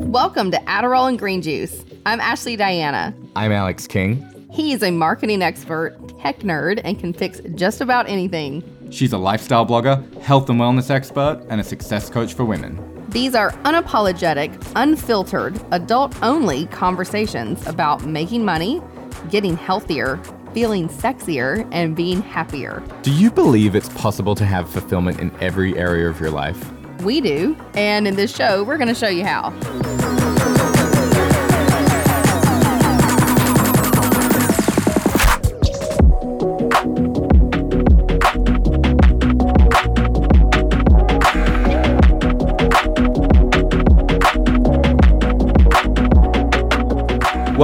Welcome to Adderall and Green Juice. I'm Ashley Diana. I'm Alex King. He's a marketing expert, tech nerd, and can fix just about anything. She's a lifestyle blogger, health and wellness expert, and a success coach for women. These are unapologetic, unfiltered, adult only conversations about making money, getting healthier, feeling sexier, and being happier. Do you believe it's possible to have fulfillment in every area of your life? We do, and in this show, we're going to show you how.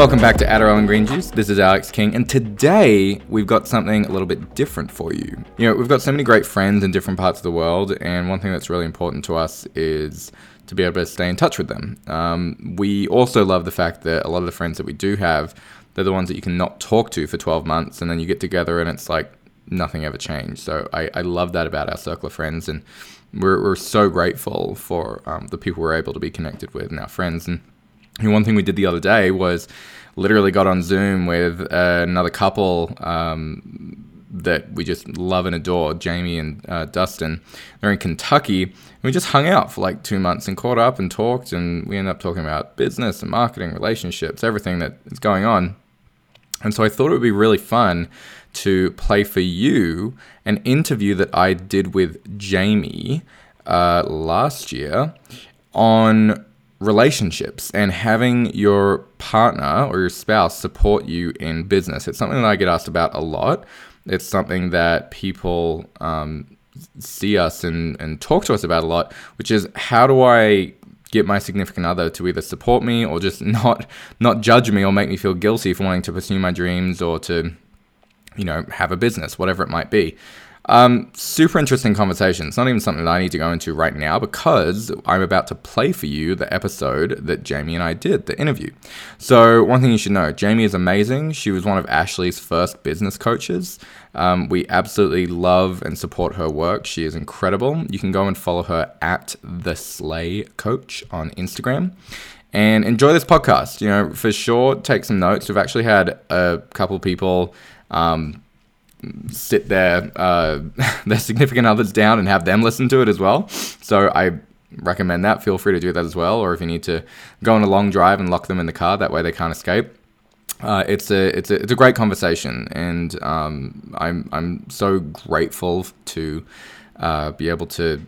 Welcome back to Adderall and Green Juice. This is Alex King, and today we've got something a little bit different for you. You know, we've got so many great friends in different parts of the world, and one thing that's really important to us is to be able to stay in touch with them. Um, we also love the fact that a lot of the friends that we do have, they're the ones that you can not talk to for 12 months, and then you get together and it's like nothing ever changed. So I, I love that about our circle of friends, and we're, we're so grateful for um, the people we're able to be connected with and our friends. And and one thing we did the other day was literally got on Zoom with uh, another couple um, that we just love and adore, Jamie and uh, Dustin. They're in Kentucky. And we just hung out for like two months and caught up and talked. And we ended up talking about business and marketing, relationships, everything that is going on. And so I thought it would be really fun to play for you an interview that I did with Jamie uh, last year on relationships and having your partner or your spouse support you in business. It's something that I get asked about a lot. It's something that people um, see us and, and talk to us about a lot, which is how do I get my significant other to either support me or just not not judge me or make me feel guilty for wanting to pursue my dreams or to you know have a business whatever it might be um, super interesting conversation. It's not even something that I need to go into right now because I'm about to play for you the episode that Jamie and I did, the interview. So, one thing you should know Jamie is amazing. She was one of Ashley's first business coaches. Um, we absolutely love and support her work. She is incredible. You can go and follow her at the Slay Coach on Instagram and enjoy this podcast. You know, for sure, take some notes. We've actually had a couple people. Um, sit their uh, their significant others down and have them listen to it as well. So I recommend that. Feel free to do that as well. Or if you need to go on a long drive and lock them in the car, that way they can't escape. Uh, it's a it's a it's a great conversation, and um, I'm I'm so grateful to uh, be able to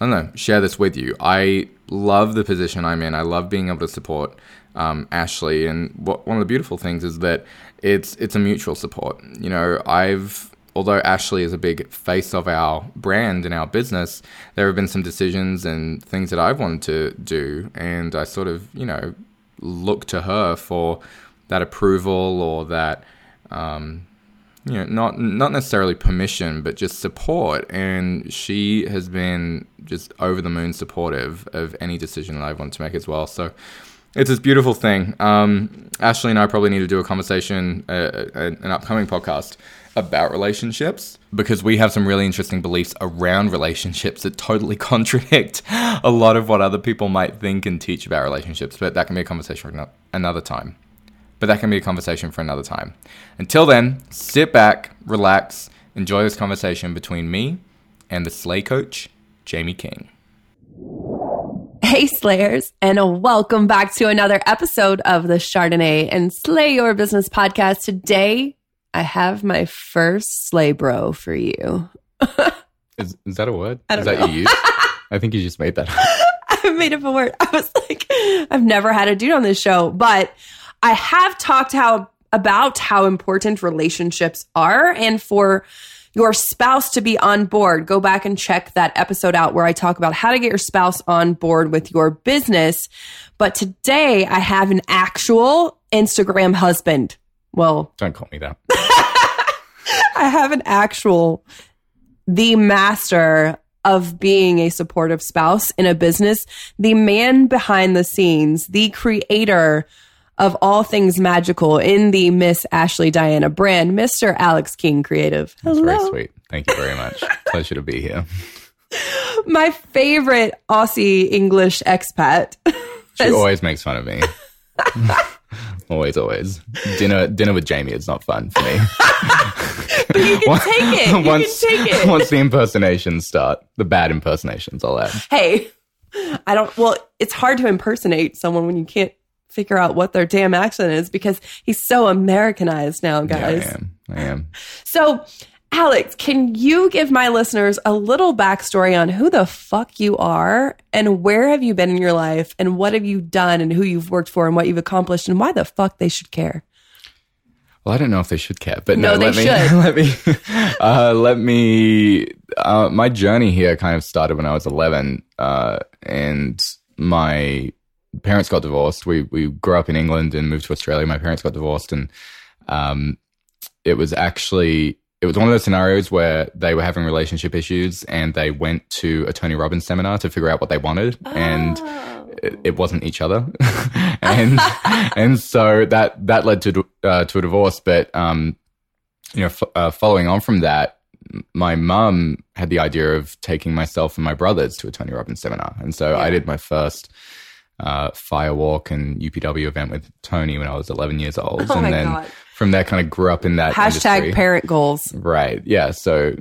I don't know share this with you. I love the position I'm in. I love being able to support um, Ashley, and what, one of the beautiful things is that it's it's a mutual support. You know, I've although Ashley is a big face of our brand and our business, there have been some decisions and things that I've wanted to do, and I sort of you know look to her for that approval or that. Um, you know, not not necessarily permission, but just support. And she has been just over the moon supportive of any decision that I want to make as well. So it's this beautiful thing. Um, Ashley and I probably need to do a conversation, uh, uh, an upcoming podcast about relationships because we have some really interesting beliefs around relationships that totally contradict a lot of what other people might think and teach about relationships. But that can be a conversation for another time. But that can be a conversation for another time. Until then, sit back, relax, enjoy this conversation between me and the Slay coach, Jamie King. Hey, Slayers, and welcome back to another episode of the Chardonnay and Slay Your Business podcast. Today, I have my first Slay Bro for you. is, is that a word? is that know. you use? I think you just made that I made up a word. I was like, I've never had a dude on this show, but I have talked how about how important relationships are and for your spouse to be on board, go back and check that episode out where I talk about how to get your spouse on board with your business. But today I have an actual Instagram husband. Well, don't call me that. I have an actual, the master of being a supportive spouse in a business, the man behind the scenes, the creator of all things magical in the Miss Ashley Diana brand, Mr. Alex King Creative. Hello. That's very sweet. Thank you very much. Pleasure to be here. My favorite Aussie English expat. She always makes fun of me. always, always. Dinner, dinner with Jamie is not fun for me. but you can take it. You once, can take it. once the impersonations start, the bad impersonations, I'll add. hey, I don't. Well, it's hard to impersonate someone when you can't figure out what their damn accent is because he's so Americanized now, Yeah, guys. I am. I am. So, Alex, can you give my listeners a little backstory on who the fuck you are and where have you been in your life and what have you done and who you've worked for and what you've accomplished and why the fuck they should care? Well, I don't know if they should care, but No, no, they let me, should. let me, uh, let me, uh, my journey here kind of started when I was 11, uh, and my parents got divorced. We, we grew up in England and moved to Australia. My parents got divorced and, um, it was actually, it was one of those scenarios where they were having relationship issues and they went to a Tony Robbins seminar to figure out what they wanted. And, it, it wasn't each other, and and so that that led to uh, to a divorce. But um, you know, f- uh, following on from that, my mum had the idea of taking myself and my brothers to a Tony Robbins seminar, and so I did my first uh, firewalk and UPW event with Tony when I was 11 years old, Oh and then God. from there, kind of grew up in that Hashtag industry. parent goals. Right? Yeah. So.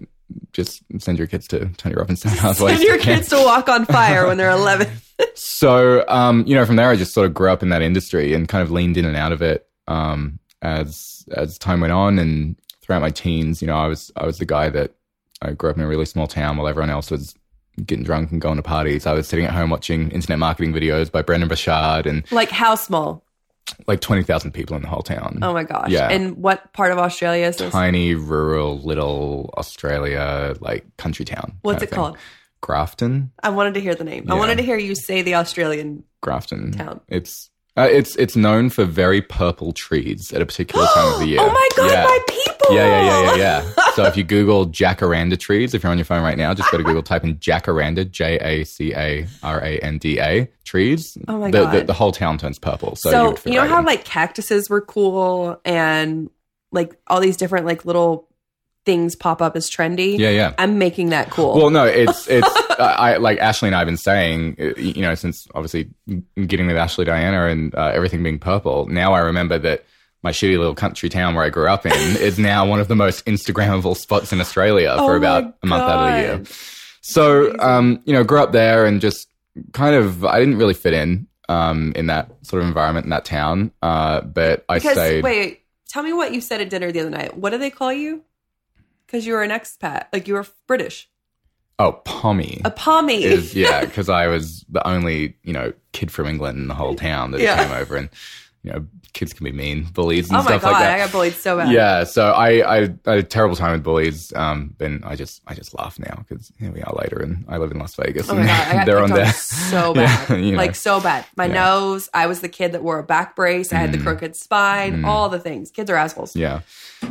Just send your kids to Tony Robbins Send your kids to walk on fire when they're 11. So, um, you know, from there, I just sort of grew up in that industry and kind of leaned in and out of it um, as as time went on. And throughout my teens, you know, I was I was the guy that I grew up in a really small town while everyone else was getting drunk and going to parties. I was sitting at home watching internet marketing videos by Brendon Burchard and like how small? like twenty thousand people in the whole town. Oh my gosh. Yeah. And what part of Australia is this? Tiny, rural, little Australia, like country town. What's it thing. called? Grafton. I wanted to hear the name. I wanted to hear you say the Australian. Grafton Town. It's uh, it's it's known for very purple trees at a particular time of the year. Oh my god, yeah. my people. Yeah, yeah, yeah, yeah, yeah. so if you Google jacaranda trees, if you're on your phone right now, just go to Google, type in jacaranda, J A C A R A N D A trees. Oh my the, God. The, the whole town turns purple. So, you, So fit you know right how in. like cactuses were cool and like all these different like little things pop up as trendy. yeah, yeah. I'm making that cool. Well, no, it's it's I, I like Ashley and I have been saying, uh, you know, since obviously getting with Ashley Diana and uh, everything being purple. Now I remember that my shitty little country town where I grew up in is now one of the most Instagrammable spots in Australia Oh for my about a month out of the year. So, um, you know, grew up there and just kind of I didn't really fit in um in that sort of environment in that town. Uh, but I because stayed. wait, tell me what you said at dinner the other night. What do they call you? Because you were an expat, like you were British. Oh, Pommy. A pommy. is yeah, because I was the only you know kid from England in the whole town that Yeah. came over, and you know kids can be mean, bullies and stuff. oh my stuff god, like I got bullied so bad. yeah, so I, I I had a terrible time with bullies, um, and I just I just laugh now because here we are later, and I live in Las Vegas, Oh my and god, they're on there. so Yeah, bad, you know. like so bad. My Yeah. nose. I was the kid that wore a back brace. I had the Mm. crooked spine. All the things. Kids are assholes. Yeah.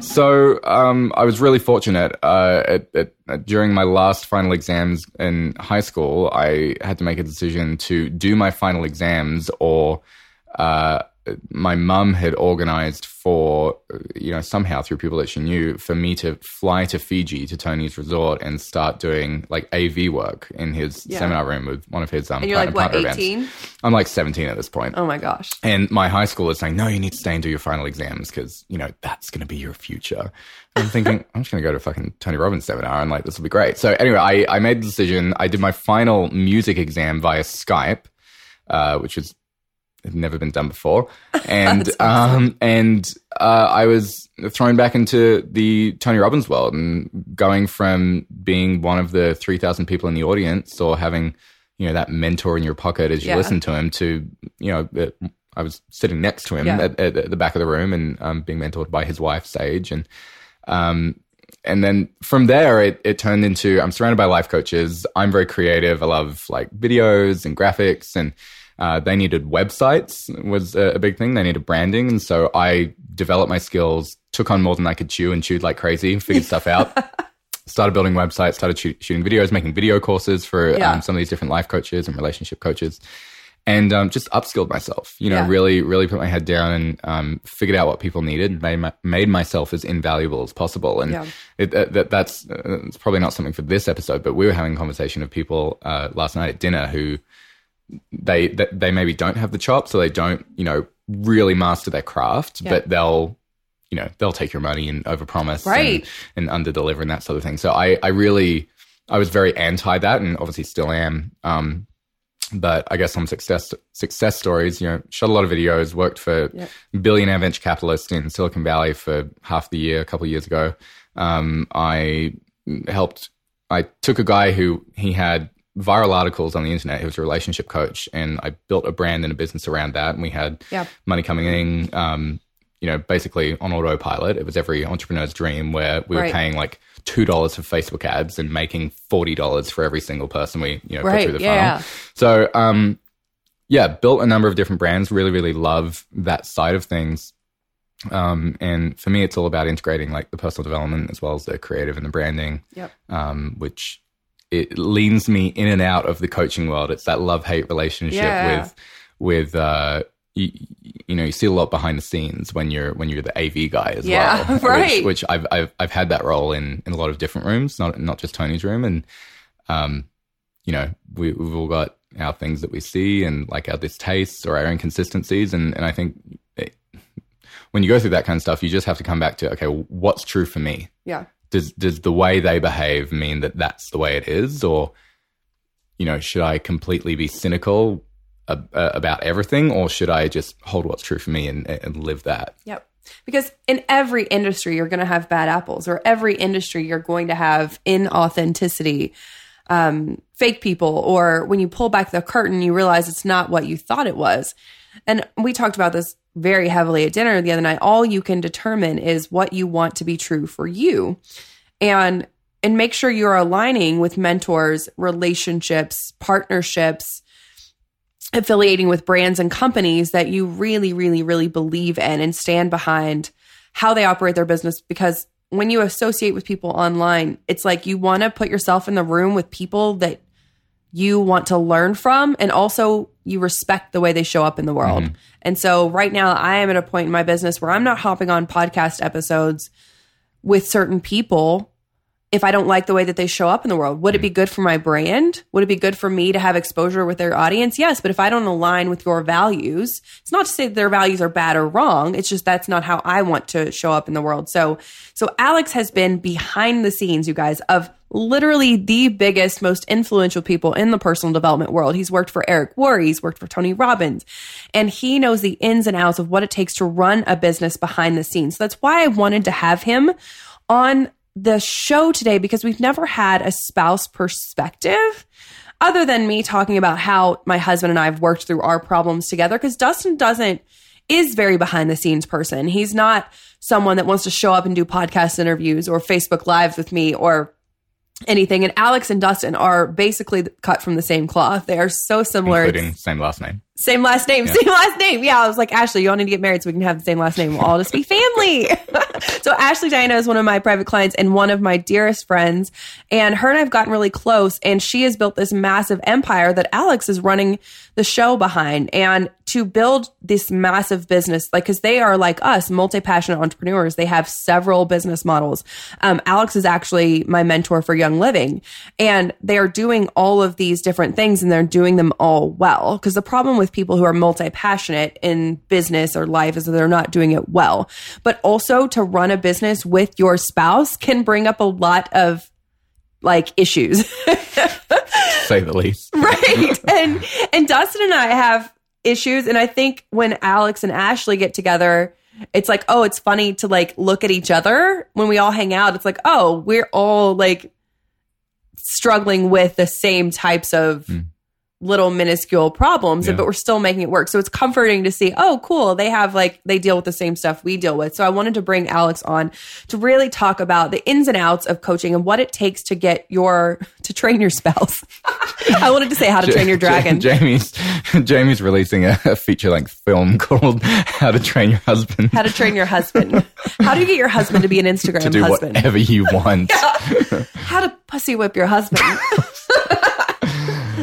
So um, I was really fortunate. Uh, at, at, at- during my last final exams in high school, I had to make a decision to do my final exams or uh, my mum had organized for, you know, somehow through people that she knew, for me to fly to Fiji to Tony's resort and start doing like AV work in his Yeah. seminar room with one of his um, And you're like what, partner events. 18? I'm like 17 at this point. Oh my gosh. And my high school is saying, no, you need to stay and do your final exams because, you know, that's going to be your future. I'm thinking, I'm just going to go to fucking Tony Robbins seminar and like, this will be great. So anyway, I, I made the decision. I did my final music exam via Skype, uh, which was had never been done before. And, um, and, uh, I was thrown back into the Tony Robbins world and going from being one of the 3,000 people in the audience or having, you know, that mentor in your pocket as you Yeah. listen to him to, you know, uh, I was sitting next to him Yeah. at, at, at the back of the room and um, being mentored by his wife, Sage. And, um, and then from there, it, it turned into I'm surrounded by life coaches. I'm very creative. I love like videos and graphics, and uh, they needed websites was a, a big thing. They needed branding, and so I developed my skills, took on more than I could chew, and chewed like crazy. Figured stuff out. Started building websites. Started shoot, shooting videos, making video courses for Yeah. um, some of these different life coaches and relationship coaches. and um, just upskilled myself. You know, Yeah. really, really put my head down and um, figured out what people needed, made my, made myself as invaluable as possible. And Yeah. it, that, that, that's uh, it's probably not something for this episode, but we were having a conversation of people uh, last night at dinner who they they maybe don't have the chops, or they don't, you know, really master their craft, Yeah. but they'll. You know, they'll take your money and overpromise Right. and, and under deliver and that sort of thing. So I, I really, I was very anti that, and obviously still am. Um, but I guess some success success stories. You know, shot a lot of videos, worked for Yep. billionaire venture capitalist in Silicon Valley for half the year a couple of years ago. Um, I helped. I took a guy who he had viral articles on the internet. He was a relationship coach, and I built a brand and a business around that. And we had Yeah. money coming in. Um, you know, basically on autopilot. It was every entrepreneur's dream where we were paying like two dollars for Facebook ads and making forty dollars for every single person we you know put through the yeah, funnel. So um, yeah, built a number of different brands. Really, really love that side of things. Um, and for me, it's all about integrating like the personal development as well as the creative and the branding, Yep. um, which it leans me in and out of the coaching world. It's that love hate relationship Yeah. with with uh, you, you know you see a lot behind the scenes when you're when you're the AV guy as Yeah, well, right. Which, which I've, I've I've had that role in in a lot of different rooms, not not just Tony's room, and um, you know we we've all got our things that we see and like our distastes or our inconsistencies, and and I think it, when you go through that kind of stuff, you just have to come back to okay, what's true for me? Yeah. Does does the way they behave mean that that's the way it is or you know should i completely be cynical ab- about everything or should i just hold what's true for me and, and live that Yep. Because in every industry, you're going to have bad apples, or every industry, you're going to have inauthenticity, um, fake people, or when you pull back the curtain, you realize it's not what you thought it was. And we talked about this very heavily at dinner the other night. All you can determine is what you want to be true for you. And and make sure you're aligning with mentors, relationships, partnerships, affiliating with brands and companies that you really, really, really believe in and stand behind how they operate their business. Because when you associate with people online, it's like you want to put yourself in the room with people that you want to learn from and also you respect the way they show up in the world. Mm-hmm. And so right now I am at a point in my business where I'm not hopping on podcast episodes with certain people if I don't like the way that they show up in the world. Would it be mm-hmm. good for my brand? Would it be good for me to have exposure with their audience? Yes, but if I don't align with your values, it's not to say that their values are bad or wrong. It's just that's not how I want to show up in the world. So, so Alex has been behind the scenes, you guys, of literally the biggest, most influential people in the personal development world. He's worked for Eric Worre, he's worked for Tony Robbins, and he knows the ins and outs of what it takes to run a business behind the scenes. So that's why I wanted to have him on the show today because we've never had a spouse perspective other than me talking about how my husband and I have worked through our problems together because Dustin doesn't is very behind the scenes person. He's not someone that wants to show up and do podcast interviews or Facebook lives with me or anything. And Alex and Dustin are basically cut from the same cloth. They are so similar. Including same last name same last name, same last name. Yeah, I was like, Ashley, you all need to get married so we can have the same last name. We'll all just be family. so Ashley Diana is one of my private clients and one of my dearest friends. And her and I've gotten really close. And she has built this massive empire that Alex is running the show behind. And to build this massive business, like, cause they are like us, multi-passionate entrepreneurs. They have several business models. Um, Alex is actually my mentor for Young Living and they are doing all of these different things and they're doing them all well. Cause the problem with people who are multi-passionate in business or life is that they're not doing it well. But also to run a business with your spouse can bring up a lot of like issues. say the least. Right. And and dustin and i have issues. And i think when alex and ashley get together it's like oh it's funny to like look at each other. When we all hang out it's like oh we're all like struggling with the same types of hmm. Little minuscule problems Yeah. but we're still making it work. So it's comforting to see oh cool they have like they deal with the same stuff we deal with. So i wanted to bring alex on to really talk about the ins and outs of coaching and what it takes to get your to train your spouse. I wanted to say how to train your dragon. Jamie's jamie's releasing a, a feature-length film called how to train your husband. How to train your husband. How do you get your husband to be an instagram to do husband? whatever you want. How to pussy whip your husband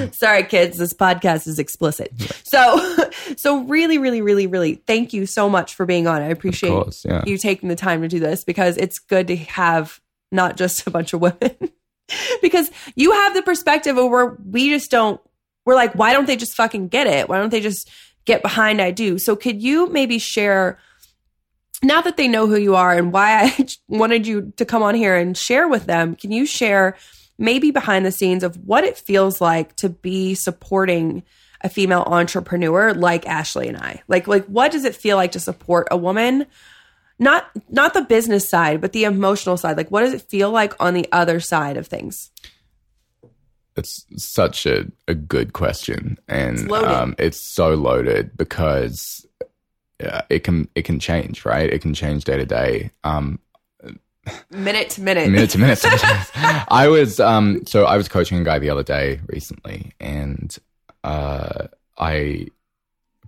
Sorry, kids, this podcast is explicit. So, so really, really, really, really, thank you so much for being on. I appreciate course, yeah. you taking the time to do this because it's good to have not just a bunch of women, because you have the perspective of where we just don't. We're like, why don't they just fucking get it? Why don't they just get behind I do? So, could you maybe share? Now that they know who you are and why I wanted you to come on here and share with them, can you share maybe behind the scenes of what it feels like to be supporting a female entrepreneur like Ashley and I? Like like what does it feel like to support a woman? Not not the business side, but the emotional side. Like what does it feel like on the other side of things? It's such a, a good question, and It's loaded. um, it's so loaded because uh, it can it can change, right? It can change day to day. Um, Minute to minute. minute to minute. I was um so I was coaching a guy the other day recently and uh I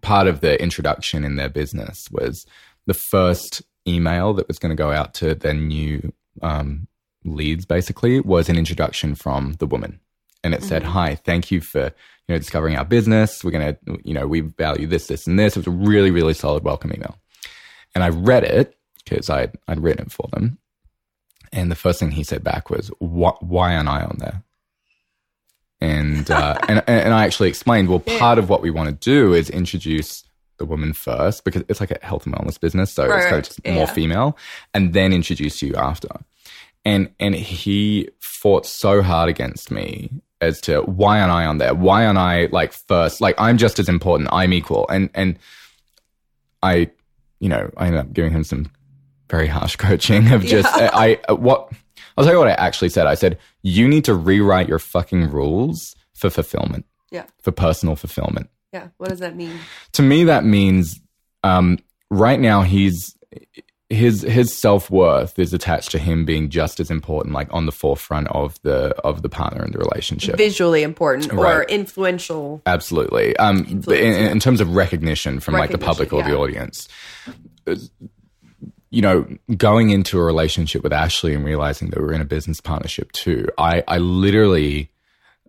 part of the introduction in their business was the first email that was going to go out to their new um leads basically was an introduction from the woman. And it said hi thank you for you know discovering our business. We're going to you know we value this this and this. It was a really really solid welcome email. And I read it because I'd, I'd written it for them and the first thing he said back was, "Why, aren't I on there?" And, uh, and and I actually explained, well, part of what we want to do is introduce the woman first because it's like a health and wellness business, so it's Right, kind of right. just more Yeah. female, and then introduce you after. And and he fought so hard against me as to why aren't I on there? Why aren't I like first? Like I'm just as important. I'm equal. And and I, you know, I ended up giving him some very harsh coaching of just I, I what I'll tell you what I actually said. I said you need to rewrite your fucking rules for fulfillment, Yeah. for personal fulfillment. Yeah. What does that mean? To me, that means um, right now he's his his self worth is attached to him being just as important, like on the forefront of the of the partner in the relationship. Visually important or influential. Absolutely. Um, in, in terms of recognition from like the public or Recognition, the audience, you know, going into a relationship with Ashley and realizing that we're in a business partnership too, I, I literally,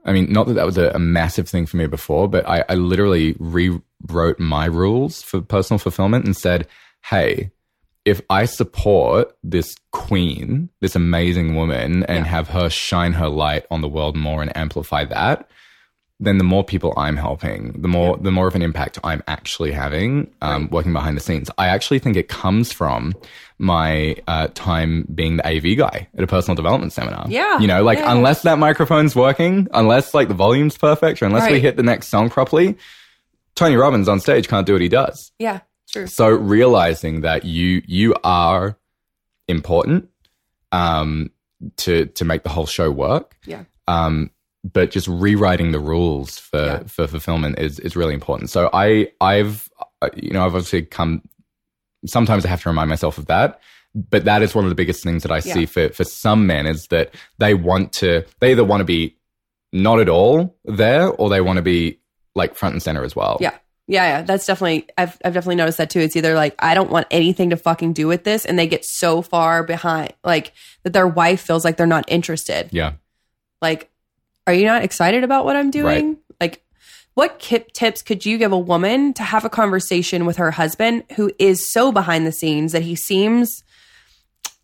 I mean, not that that was a, a massive thing for me before, but I, I literally rewrote my rules for personal fulfillment and said, hey, if I support this queen, this amazing woman, and have her shine her light on the world more and amplify that, then the more people I'm helping, the more the more of an impact I'm actually having um, working behind the scenes. I actually think it comes from my uh, time being the AV guy at a personal development seminar. Yeah. you know, like Yeah. unless that microphone's working, unless like the volume's perfect, or unless we hit the next song properly, Tony Robbins on stage can't do what he does. Yeah. True. So realizing that you you are important um, to to make the whole show work. Yeah. Um, but just rewriting the rules for Yeah. for fulfillment is is really important. So I I've uh, you know I've obviously come. Sometimes I have to remind myself of that. But that is one of the biggest things that I see for for some men is that they want to they either want to be not at all there or they want to be like front and center as well. Yeah. Yeah, yeah, that's definitely I've I've definitely noticed that too. It's either like I don't want anything to fucking do with this and they get so far behind like that their wife feels like they're not interested. Yeah. Like are you not excited about what I'm doing? Like what kip tips could you give a woman to have a conversation with her husband who is so behind the scenes that he seems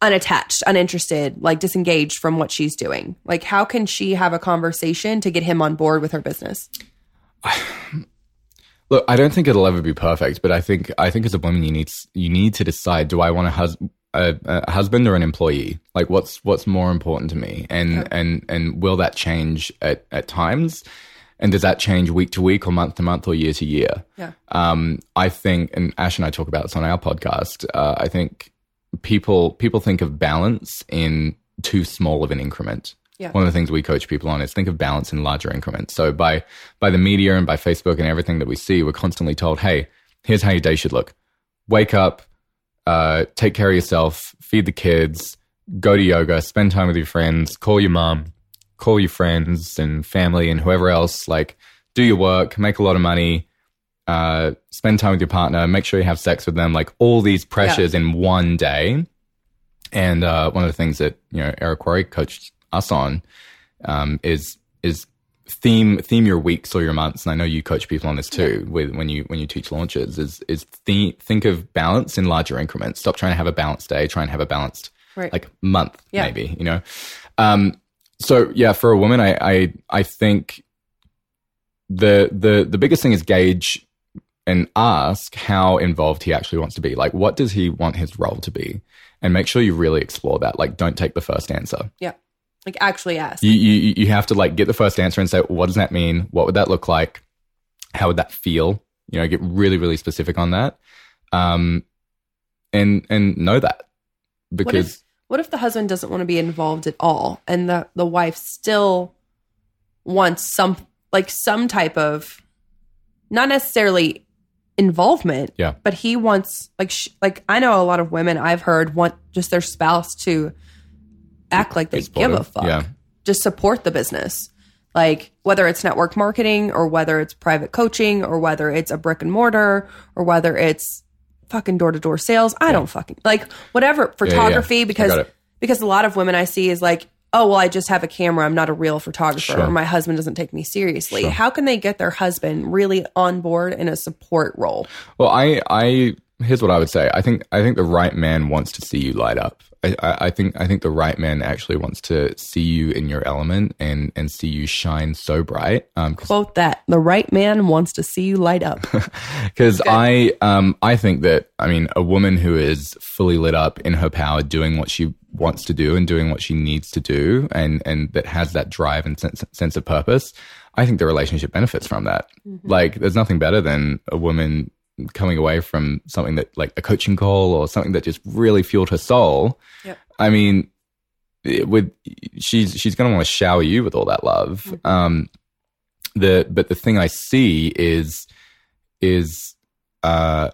unattached, uninterested, like disengaged from what she's doing? Like how can she have a conversation to get him on board with her business? Look, I don't think it'll ever be perfect, but I think I think as a woman, you need you need to decide: do I want a, hus- a, a husband or an employee? Like, what's what's more important to me? And and and will that change at at times? And does that change week to week, or month to month, or year to year? Yeah. Um, I think, and Ash and I talk about this on our podcast. Uh, I think people people think of balance in too small of an increment. Yeah. One of the things we coach people on is think of balance in larger increments. So by by the media and by Facebook and everything that we see, we're constantly told, "Hey, here's how your day should look: wake up, uh, take care of yourself, feed the kids, go to yoga, spend time with your friends, call your mom, call your friends and family and whoever else. Like, do your work, make a lot of money, uh, spend time with your partner, make sure you have sex with them. Like all these pressures in one day. And uh, one of the things that you know Eric Worre coached us on um, is is theme theme your weeks or your months and i know you coach people on this too with when you when you teach launches is is the, think of balance in larger increments. Stop trying to have a balanced day try and have a balanced Right. like month Yeah. maybe you know? Um so yeah for a woman i i i think the the the biggest thing is gauge and ask how involved he actually wants to be. Like what does he want his role to be? And make sure you really explore that. Like don't take the first answer. Yeah. Like actually ask. you, you you have to like get the first answer and say what does that mean what would that look like how would that feel you know get really really specific on that um and and know that because what if what if the husband doesn't want to be involved at all and the the wife still wants some like some type of not necessarily involvement Yeah. but he wants like sh- like i know a lot of women i've heard want just their spouse to act like they give a fuck Yeah. just support the business like whether it's network marketing or whether it's private coaching or whether it's a brick and mortar or whether it's fucking door to door sales i don't fucking like whatever yeah. photography I because because a lot of women i see is like oh well i just have a camera i'm not a real photographer Sure. or my husband doesn't take me seriously Sure. how can they get their husband really on board in a support role Well, I, I here's what I would say. I think I think the right man wants to see you light up. I, I, I think I think the right man actually wants to see you in your element and and see you shine so bright. Um, quote that the right man wants to see you light up because I um I think that I mean a woman who is fully lit up in her power, doing what she wants to do and doing what she needs to do, and and that has that drive and sense sense of purpose. I think the relationship benefits from that. Like, there's nothing better than a woman coming away from something that like a coaching call or something that just really fueled her soul. Yep. I mean, it- with she's she's going to want to shower you with all that love. Um, the but the thing I see is is uh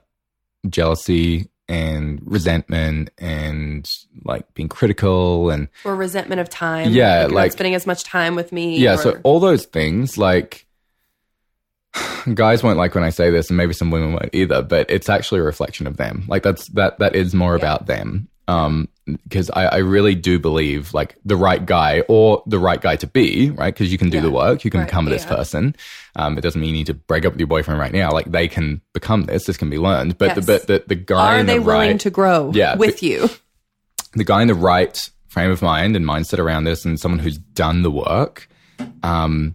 jealousy and resentment and like being critical and or resentment of time Yeah, you're like- spending as much time with me yeah or- so all those things like guys won't like when i say this and maybe some women won't either but it's actually a reflection of them. Like that's that that is more about them. Um because I, I really do believe like the right guy or the right guy to be right? Because you can do Yeah. the work you can Right, become this yeah. person. Um it doesn't mean you need to break up with your boyfriend right now. Like they can become this. This can be learned. But the but the, the guy are they the willing right, to grow Yeah, with you? the guy in the right frame of mind and mindset around this and someone who's done the work um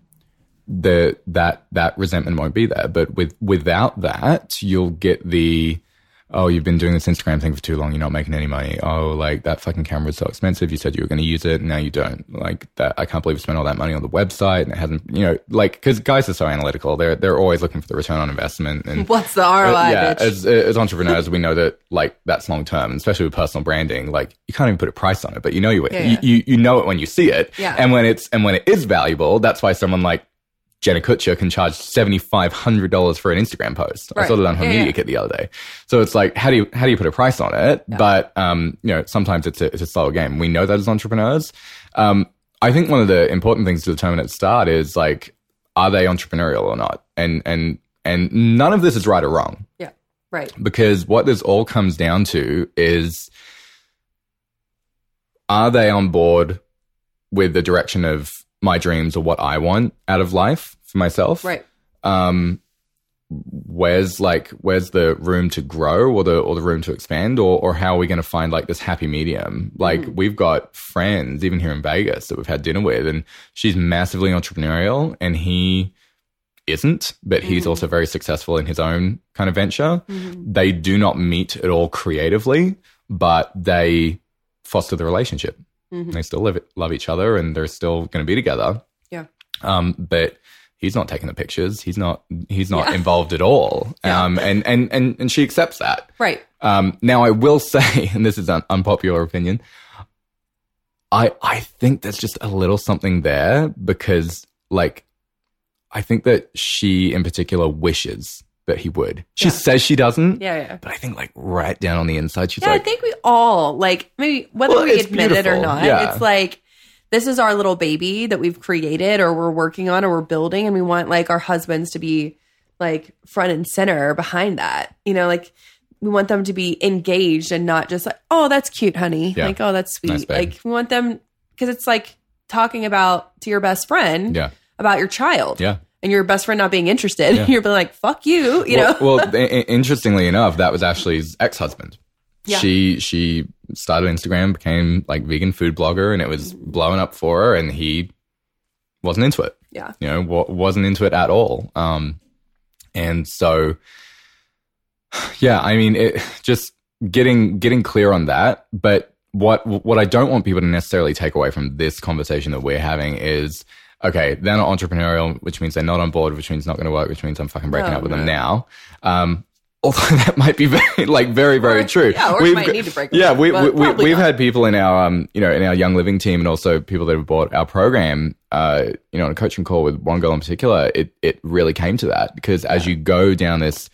the that that resentment won't be there but with without that you'll get the oh you've been doing this instagram thing for too long you're not making any money oh like that fucking camera is so expensive you said you were going to use it and now you don't like that i can't believe you spent all that money on the website and it hasn't you know like because guys are so analytical they're they're always looking for the return on investment and what's the ROI uh, yeah, bitch as as entrepreneurs, we know that like that's long term, especially with personal branding. Like you can't even put a price on it, but you know you Yeah, you, yeah. you you know it when you see it. Yeah. And when it's and when it is valuable, that's why someone like Jenna Kutcher can charge seventy five hundred dollars for an Instagram post. I Right. saw that on her Yeah, media yeah. kit the other day. So it's like how do you how do you put a price on it? But um, you know, sometimes it's a it's a slower game. We know that as entrepreneurs. Um, I think one of the important things to determine at the start is like, are they entrepreneurial or not? And and and none of this is right or wrong yeah right because what this all comes down to is are they on board with the direction of my dreams or what I want out of life for myself? right. Um, where's like where's the room to grow or the or the room to expand or or how are we going to find like this happy medium? Like we've got friends even here in Vegas that we've had dinner with and she's massively entrepreneurial and he isn't but he's also very successful in his own kind of venture. They do not meet at all creatively but they foster the relationship. They still live love each other and they're still going to be together. Yeah. Um, but he's not taking the pictures. He's not he's not Yeah. involved at all. Yeah. Um, and, and and and she accepts that. right Um, now I will say, and this is an unpopular opinion, I I think there's just a little something there because like I think that she in particular wishes that he would. She Yeah. says she doesn't. yeah yeah But I think like right down on the inside, she's yeah, like, I think we all like maybe whether Well, we admit it or not. It's like this is our little baby that we've created or we're working on or we're building, and we want like our husbands to be like front and center behind that. You know, like we want them to be engaged and not just like, oh, that's cute, honey. Yeah. Like, oh, that's sweet. babe. like we want them because it's like talking about to your best friend yeah, about your child. Yeah. And your best friend not being interested. Yeah. You're like, fuck you, you well, know? well, interestingly enough, that was actually his ex-husband. Yeah. She she started Instagram, became like vegan food blogger, and it was blowing up for her, and he wasn't into it. yeah. You know, wa- wasn't into it at all. Um, and so, yeah, I mean, it just getting getting clear on that. But what what I don't want people to necessarily take away from this conversation that we're having is okay, they're not entrepreneurial, which means they're not on board, which means not going to work, which means I'm fucking breaking No, up with no. them now. Um, although that might be very, like very, very Or- true. yeah, or you might need to break Yeah, up, we, we, we, we've not. had people in our, um, you know, in our young living team, and also people that have bought our program. Uh, you know, on a coaching call with one girl in particular, it it really came to that because as you go down this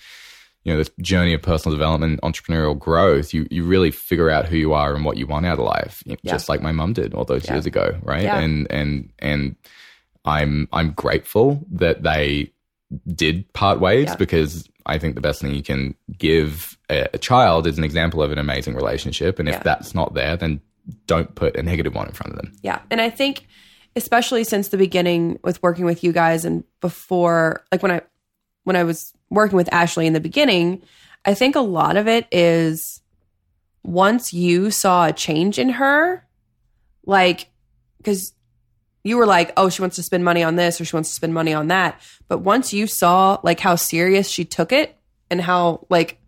you know this journey of personal development entrepreneurial growth you you really figure out who you are and what you want out of life you know, Yeah. just like my mum did all those Yeah. years ago right Yeah. and and and i'm i'm grateful that they did part ways Yeah. because i think the best thing you can give a, a child is an example of an amazing relationship and if Yeah. that's not there then don't put a negative one in front of them Yeah. And I think especially since the beginning with working with you guys and before like when I when I was working with Ashley in the beginning, I think a lot of it is once you saw a change in her, like cuz you were like, "Oh, she wants to spend money on this or she wants to spend money on that." But once you saw like how serious she took it and how like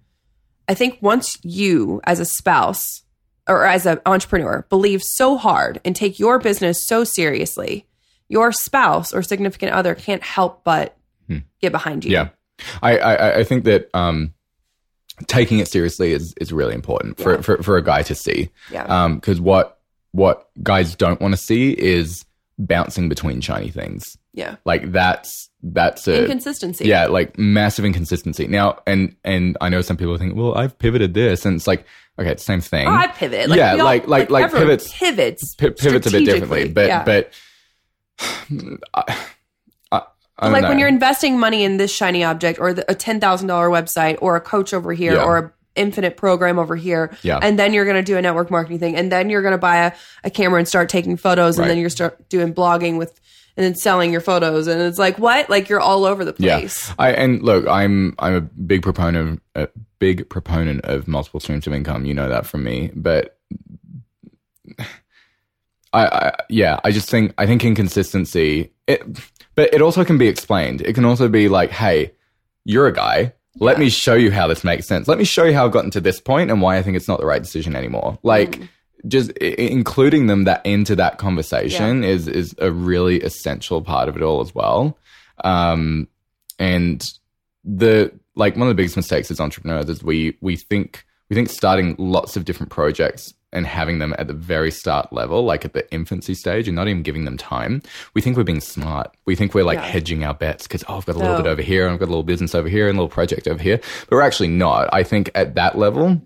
I think once you as a spouse or as an entrepreneur believe so hard and take your business so seriously, your spouse or significant other can't help but Hmm. get behind you. Yeah, I I, I think that um, taking it seriously is is really important for Yeah. for, for a guy to see. Yeah. Um Because what what guys don't want to see is bouncing between shiny things. yeah. Like that's that's a Inconsistency. yeah, like massive inconsistency. Now, and and I know some people think, well, I've pivoted this, and it's like, okay, it's the same thing. Oh, I pivot. Yeah, all- like- like- like everyone pivots- pivots. Pi- pivots a bit differently, but Yeah. but I, I, like when you're investing money in this shiny object or the, a ten thousand dollar website or a coach over here Yeah. or a infinite program over here Yeah. and then you're going to do a network marketing thing and then you're going to buy a, a camera and start taking photos and then you're start doing blogging with and then selling your photos and it's like what like you're all over the place I and look, I'm I'm a big proponent a big proponent of multiple streams of income. You know that from me, but I, I yeah, I just think I think inconsistency. It, but it also can be explained. It can also be like, hey, you're a guy. Let Yeah. me show you how this makes sense. Let me show you how I've gotten to this point and why I think it's not the right decision anymore. Like Mm. just I- including them that into that conversation is is a really essential part of it all as well. Um, and the like one of the biggest mistakes as entrepreneurs is we we think we think starting lots of different projects and having them at the very start level, like at the infancy stage, and not even giving them time. We think we're being smart. We think we're like Yeah. hedging our bets because oh, I've got a little No. bit over here, and I've got a little business over here, and a little project over here. But we're actually not. I think at that level,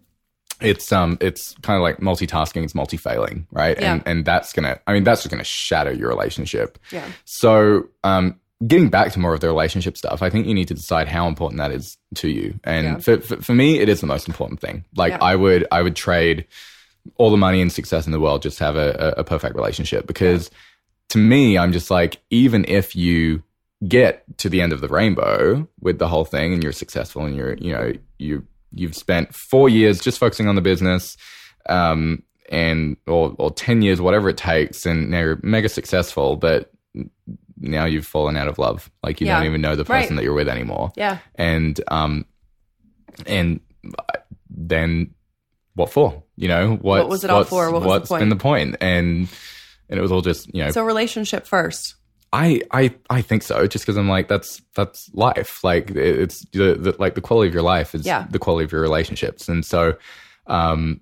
it's um it's kind of like multitasking it's multi-failing right Yeah. and and that's gonna i mean that's just gonna shatter your relationship yeah so um getting back to more of the relationship stuff i think you need to decide how important that is to you and Yeah. for, for for me it is the most important thing like Yeah. i would i would trade all the money and success in the world just have a, a, perfect relationship because to me i'm just like even if you get to the end of the rainbow with the whole thing and you're successful and you're you know you you've spent four years just focusing on the business um and or or 10 years whatever it takes and now you're mega successful but now you've fallen out of love like you Yeah. don't even know the Right. person that you're with anymore yeah and um and then what for you know what was it all for? What was the what's point? been the point and and it was all just you know so relationship first I I I think so. Just because I'm like that's that's life. Like it's the, the like the quality of your life is Yeah. the quality of your relationships, and so um,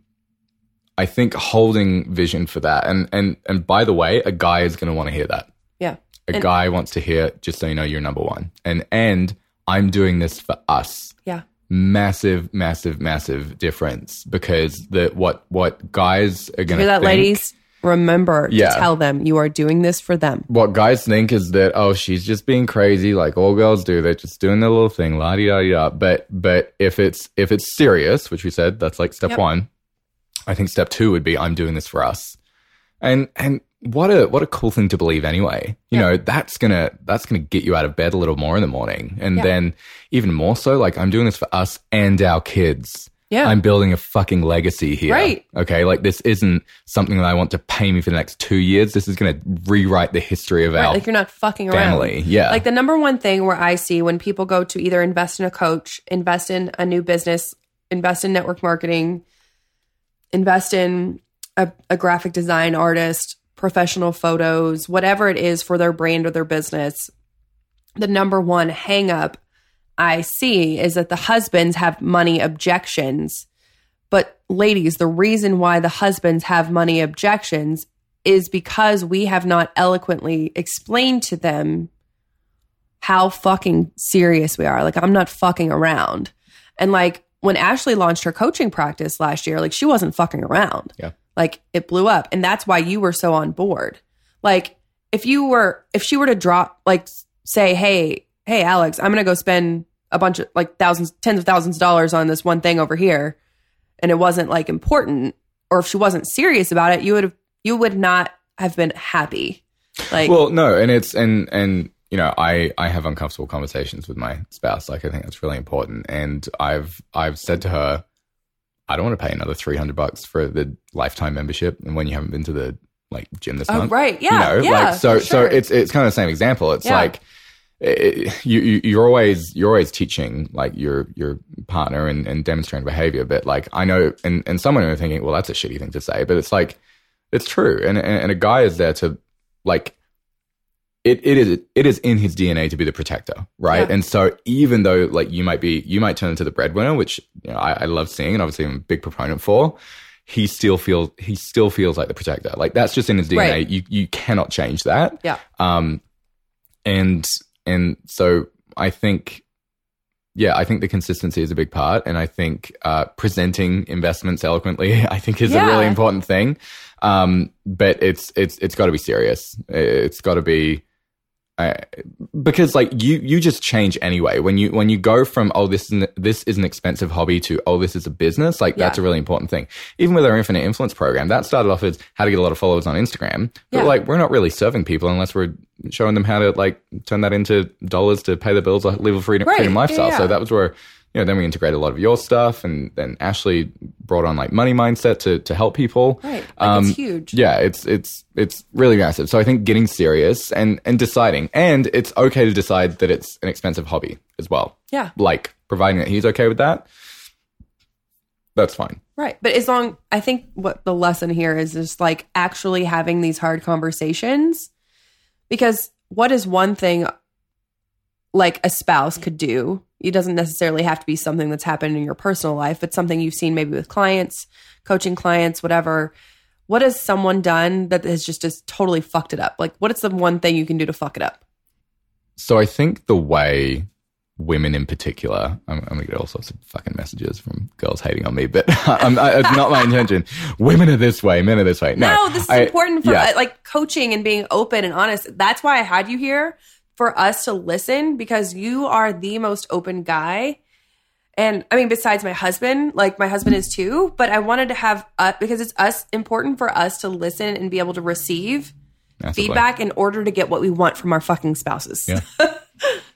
I think holding vision for that. And and and by the way, a guy is going to want to hear that. yeah A And- guy wants to hear just so you know you're number one. And and I'm doing this for us. yeah Massive, massive, massive difference because the what what guys are going to hear that think, ladies remember Yeah. to tell them you are doing this for them what guys think is that oh she's just being crazy like all girls do they're just doing their little thing la di da di da but but if it's if it's serious which we said that's like step Yep. one i think step two would be i'm doing this for us and and what a what a cool thing to believe anyway. You know, that's gonna that's gonna get you out of bed a little more in the morning. And Yeah. then even more so, like I'm doing this for us and our kids. Yeah. I'm building a fucking legacy here. Right. Okay. Like this isn't something that I want to pay me for the next two years. This is gonna rewrite the history of Right, our like you're not fucking around. family. Yeah. Like the number one thing where I see when people go to either invest in a coach, invest in a new business, invest in network marketing, invest in a, a graphic design artist, professional photos, whatever it is for their brand or their business, the number one hang up I see is that the husbands have money objections. But ladies, the reason why the husbands have money objections is because we have not eloquently explained to them how fucking serious we are. Like, I'm not fucking around. And like, when Ashley launched her coaching practice last year, like, she wasn't fucking around. Yeah. Like, it blew up. And that's why you were so on board. Like, if you were, if she were to drop, like, say, hey, hey, Alex, I'm going to go spend a bunch of like thousands, tens of thousands of dollars on this one thing over here, and it wasn't like important, or if she wasn't serious about it, you would have, you would not have been happy. Like, Well, no, and it's and and you know, I I have uncomfortable conversations with my spouse. Like I think that's really important. And I've I've said to her, I don't want to pay another three hundred bucks for the lifetime membership, and when you haven't been to the like gym this Oh, month, right. Yeah, you know, yeah, like so for so it's it's kind of the same example. It's Yeah. like. It, you, you you're always you're always teaching like your your partner and, and demonstrating behavior but like i know and and someone are thinking well that's a shitty thing to say but it's like it's true and and, and a guy is there to like it, it is it is in his DNA to be the protector, right? Yeah. And so even though like you might be you might turn into the breadwinner, which you know, I, I love seeing and obviously I'm a big proponent for, he still feels he still feels like the protector. Like that's just in his DNA. Right. You you cannot change that. yeah, Um and and so I think yeah, I think the consistency is a big part, and I think uh, presenting investments eloquently, I think, is a really important thing. Um, but it's it's it's got to be serious. It's got to be uh, because like you you just change anyway when you when you go from oh this is an, this is an expensive hobby to oh this is a business like that's a really important thing. Even with our infinite influence program, that started off as how to get a lot of followers on Instagram, but Yeah. like we're not really serving people unless we're showing them how to like turn that into dollars to pay the bills, like live a freedom, Right. freedom Yeah, lifestyle. yeah. So that was where you know then we integrated a lot of your stuff, and then Ashley brought on like money mindset to to help people. right. Like, Um, it's huge. Yeah, it's it's it's really massive. So I think getting serious and and deciding, and it's okay to decide that it's an expensive hobby as well. Yeah. Like providing that he's okay with that, that's fine. Right. But as long, I think what the lesson here is just like actually having these hard conversations. Because what is one thing like a spouse could do? It doesn't necessarily have to be something that's happened in your personal life, but something you've seen maybe with clients, coaching clients, whatever. What has someone done that has just, just totally fucked it up? Like, what is the one thing you can do to fuck it up? So I think the way women in particular, I'm, I'm gonna get all sorts of fucking messages from girls hating on me, but I'm, I, it's not my intention. Women are this way, men are this way. No, No, this is I- important for yeah. uh, like coaching and being open and honest. That's why I had you here for us to listen because you are the most open guy. And I mean, besides my husband, like my husband is too, but I wanted to have uh, because it's us important for us to listen and be able to receive Massively. feedback in order to get what we want from our fucking spouses. Yeah.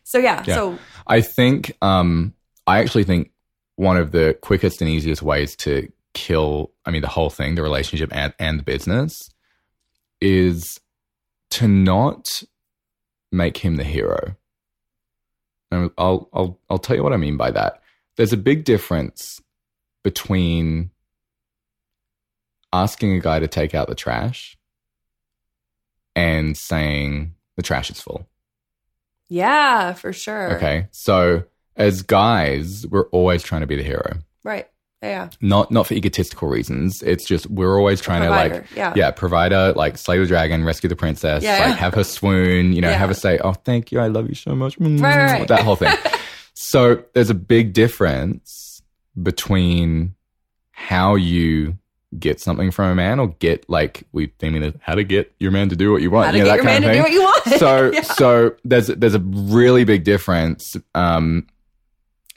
so yeah, Yeah. so I think, um, I actually think one of the quickest and easiest ways to kill, I mean, the whole thing, the relationship and, and the business, is to not make him the hero. And I'll, I'll, I'll tell you what I mean by that. There's a big difference between asking a guy to take out the trash and saying the trash is full. yeah, for sure. Okay. So as guys, we're always trying to be the hero. Right. Yeah. Not not for egotistical reasons. It's just we're always trying to like yeah. yeah, provider, like slay the dragon, rescue the princess, Yeah, like yeah. have her swoon, you know, Yeah. have her say, Oh, thank you, I love you so much. Mm, Right, right, right. That whole thing. so there's a big difference between how you get something from a man or get like we thinking of how to get your man to do what you want. How to you know, get that your kind man to do what you want. so Yeah. so there's there's a really big difference um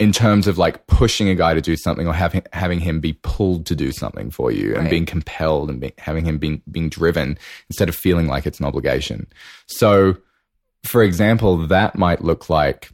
in terms of like pushing a guy to do something or having having him be pulled to do something for you and being compelled and be, having him being being driven instead of feeling like it's an obligation. So, for example, that might look like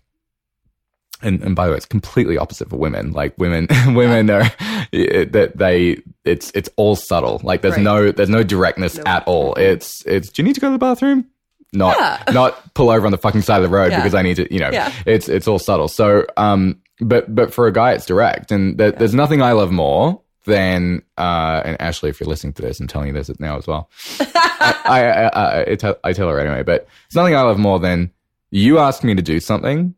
and, and by the way, it's completely opposite for women. Like women, women are that they it's it's all subtle. Like there's Right. no there's no directness No. at all. It's it's do you need to go to the bathroom? Not Yeah. not pull over on the fucking side of the road Yeah. because I need to. You know, Yeah. it's it's all subtle. So um, but but for a guy, it's direct, and there, there's nothing I love more than uh, and Ashley, if you're listening to this, I'm telling you this now as well. I, I, I, I, tell, I tell her anyway, but it's nothing I love more than you ask me to do something,